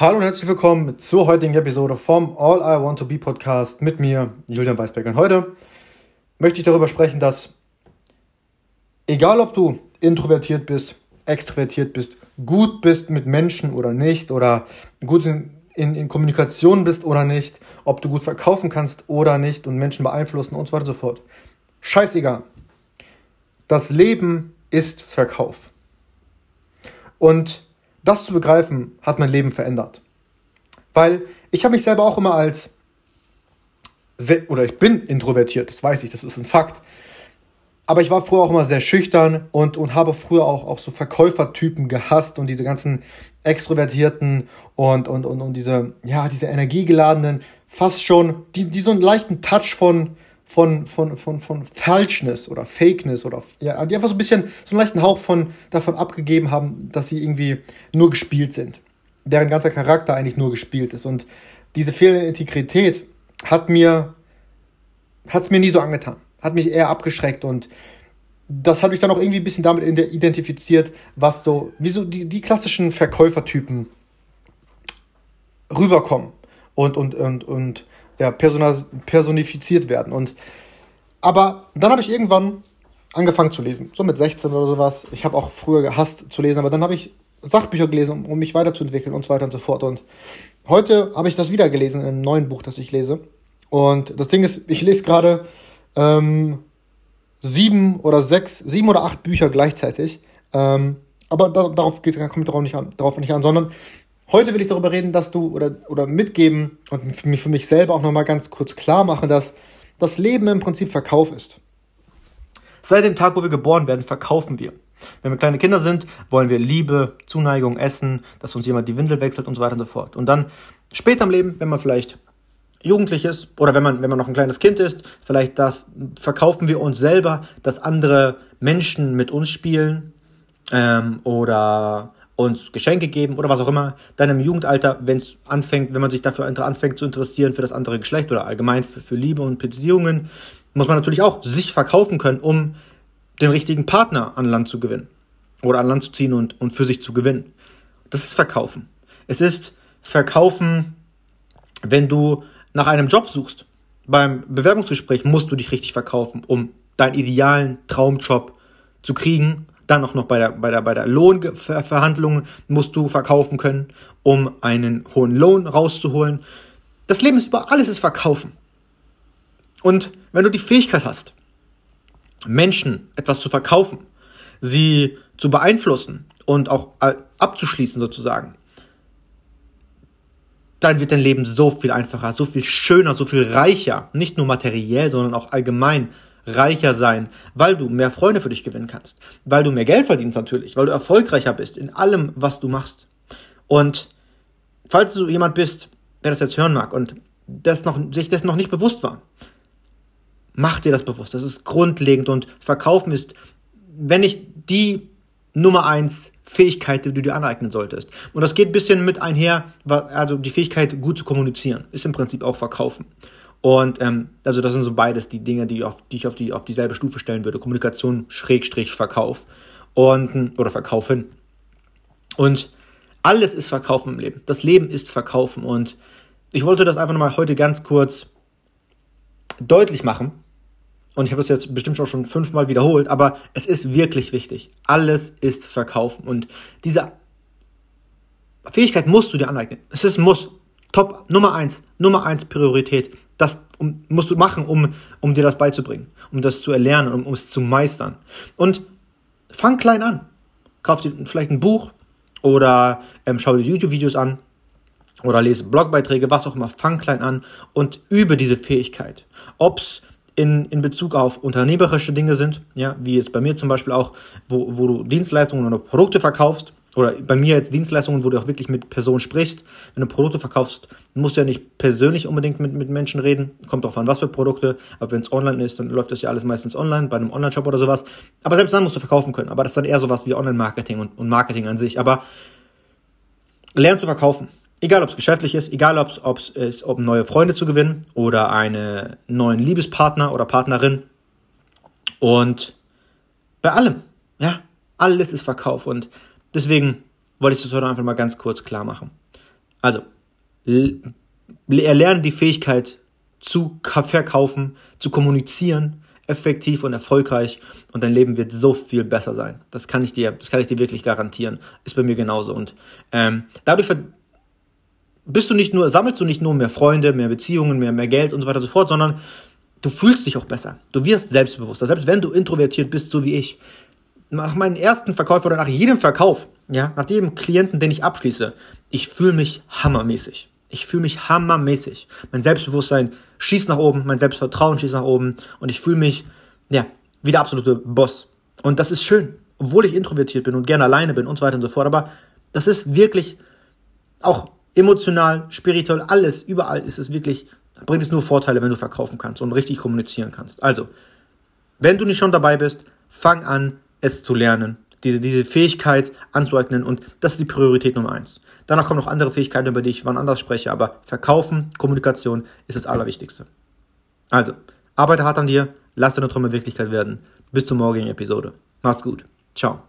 Hallo und herzlich willkommen zur heutigen Episode vom All I Want to Be Podcast mit mir, Julian Weisberg. Und heute möchte ich darüber sprechen, dass egal ob du introvertiert bist, extrovertiert bist, gut bist mit Menschen oder nicht, oder gut in, in, in Kommunikation bist oder nicht, ob du gut verkaufen kannst oder nicht und Menschen beeinflussen und so weiter und so fort. Scheißegal. Das Leben ist Verkauf. Und das zu begreifen, hat mein Leben verändert. Weil ich habe mich selber auch immer als, oder ich bin introvertiert, das weiß ich, das ist ein Fakt. Aber ich war früher auch immer sehr schüchtern und, und habe früher auch, auch so Verkäufertypen gehasst und diese ganzen extrovertierten und, und, und, und diese, ja, diese energiegeladenen, fast schon, die, die so einen leichten Touch von, von, von, von, von Falschness oder Fakeness oder ja, die einfach so ein bisschen so einen leichten Hauch von davon abgegeben haben, dass sie irgendwie nur gespielt sind. Deren ganzer Charakter eigentlich nur gespielt ist. Und diese fehlende Integrität hat mir, hat es mir nie so angetan. Hat mich eher abgeschreckt und das hat mich dann auch irgendwie ein bisschen damit identifiziert, was so, wie so die, die klassischen Verkäufertypen rüberkommen und, und, und, und ja, personifiziert werden. Und, aber dann habe ich irgendwann angefangen zu lesen, so mit 16 oder sowas. Ich habe auch früher gehasst zu lesen, aber dann habe ich Sachbücher gelesen, um, mich weiterzuentwickeln und so weiter und so fort. Und heute habe ich das wieder gelesen in einem neuen Buch, das ich lese. Und das Ding ist, ich lese gerade ähm, sieben oder sechs, sieben oder acht Bücher gleichzeitig. Ähm, aber da, darauf geht, kommt darauf nicht an, darauf nicht an, sondern Heute will ich darüber reden, dass du oder, oder mitgeben und für mich selber auch nochmal ganz kurz klar machen, dass das Leben im Prinzip Verkauf ist. Seit dem Tag, wo wir geboren werden, verkaufen wir. Wenn wir kleine Kinder sind, wollen wir Liebe, Zuneigung, Essen, dass uns jemand die Windel wechselt und so weiter und so fort. Und dann später im Leben, wenn man vielleicht jugendlich ist oder wenn man, wenn man noch ein kleines Kind ist, vielleicht das, verkaufen wir uns selber, dass andere Menschen mit uns spielen ähm, oder uns Geschenke geben oder was auch immer, dann im Jugendalter, wenn es anfängt, wenn man sich dafür anfängt zu interessieren für das andere Geschlecht oder allgemein für, für Liebe und Beziehungen, muss man natürlich auch sich verkaufen können, um den richtigen Partner an Land zu gewinnen oder an Land zu ziehen und, und für sich zu gewinnen. Das ist Verkaufen. Es ist Verkaufen, wenn du nach einem Job suchst. Beim Bewerbungsgespräch musst du dich richtig verkaufen, um deinen idealen Traumjob zu kriegen dann auch noch bei der, bei der, bei der Lohnverhandlung musst du verkaufen können, um einen hohen Lohn rauszuholen. Das Leben ist über alles ist Verkaufen. Und wenn du die Fähigkeit hast, Menschen etwas zu verkaufen, sie zu beeinflussen und auch abzuschließen sozusagen, dann wird dein Leben so viel einfacher, so viel schöner, so viel reicher, nicht nur materiell, sondern auch allgemein reicher sein, weil du mehr Freunde für dich gewinnen kannst, weil du mehr Geld verdienst natürlich, weil du erfolgreicher bist in allem, was du machst. Und falls du jemand bist, der das jetzt hören mag und das noch, sich dessen noch nicht bewusst war, mach dir das bewusst. Das ist grundlegend und Verkaufen ist, wenn nicht die Nummer eins Fähigkeit, die du dir aneignen solltest. Und das geht ein bisschen mit einher, also die Fähigkeit, gut zu kommunizieren, ist im Prinzip auch Verkaufen. Und ähm, also das sind so beides die Dinge, die, auf, die ich auf, die, auf dieselbe Stufe stellen würde. Kommunikation, Schrägstrich, Verkauf. Und, oder Verkaufen. Und alles ist Verkaufen im Leben. Das Leben ist Verkaufen. Und ich wollte das einfach nochmal heute ganz kurz deutlich machen. Und ich habe das jetzt bestimmt auch schon fünfmal wiederholt, aber es ist wirklich wichtig. Alles ist Verkaufen. Und diese Fähigkeit musst du dir aneignen. Es ist Muss. Top, Nummer eins, Nummer eins Priorität. Das musst du machen, um, um dir das beizubringen, um das zu erlernen, um, um es zu meistern. Und fang klein an. Kauf dir vielleicht ein Buch oder ähm, schau dir YouTube-Videos an oder lese Blogbeiträge, was auch immer. Fang klein an und übe diese Fähigkeit. Ob's in, in Bezug auf unternehmerische Dinge sind, ja, wie jetzt bei mir zum Beispiel auch, wo, wo du Dienstleistungen oder Produkte verkaufst, oder bei mir jetzt Dienstleistungen, wo du auch wirklich mit Personen sprichst. Wenn du Produkte verkaufst, musst du ja nicht persönlich unbedingt mit, mit Menschen reden. Kommt auch an, was für Produkte. Aber wenn es online ist, dann läuft das ja alles meistens online, bei einem Online-Shop oder sowas. Aber selbst dann musst du verkaufen können. Aber das ist dann eher sowas wie Online-Marketing und, und Marketing an sich. Aber lern zu verkaufen. Egal, ob es geschäftlich ist, egal, ob es ist, um neue Freunde zu gewinnen oder einen neuen Liebespartner oder Partnerin. Und bei allem, ja, alles ist Verkauf. Und Deswegen wollte ich das heute einfach mal ganz kurz klar machen. Also, erlernen die Fähigkeit zu verkaufen, zu kommunizieren, effektiv und erfolgreich und dein Leben wird so viel besser sein. Das kann ich dir, das kann ich dir wirklich garantieren. Ist bei mir genauso. Und ähm, dadurch bist du nicht nur, sammelst du nicht nur mehr Freunde, mehr Beziehungen, mehr, mehr Geld und so weiter und so fort, sondern du fühlst dich auch besser. Du wirst selbstbewusster. Selbst wenn du introvertiert bist, so wie ich. Nach meinem ersten Verkauf oder nach jedem Verkauf, ja, nach jedem Klienten, den ich abschließe, ich fühle mich hammermäßig. Ich fühle mich hammermäßig. Mein Selbstbewusstsein schießt nach oben, mein Selbstvertrauen schießt nach oben und ich fühle mich, ja, wie der absolute Boss. Und das ist schön, obwohl ich introvertiert bin und gerne alleine bin und so weiter und so fort. Aber das ist wirklich auch emotional, spirituell, alles, überall ist es wirklich, bringt es nur Vorteile, wenn du verkaufen kannst und richtig kommunizieren kannst. Also, wenn du nicht schon dabei bist, fang an, es zu lernen diese, diese Fähigkeit anzueignen und das ist die Priorität Nummer eins. Danach kommen noch andere Fähigkeiten, über die ich wann anders spreche, aber Verkaufen, Kommunikation ist das Allerwichtigste. Also, arbeite hart an dir, lass deine Träume Wirklichkeit werden. Bis zur morgigen Episode. Mach's gut. Ciao.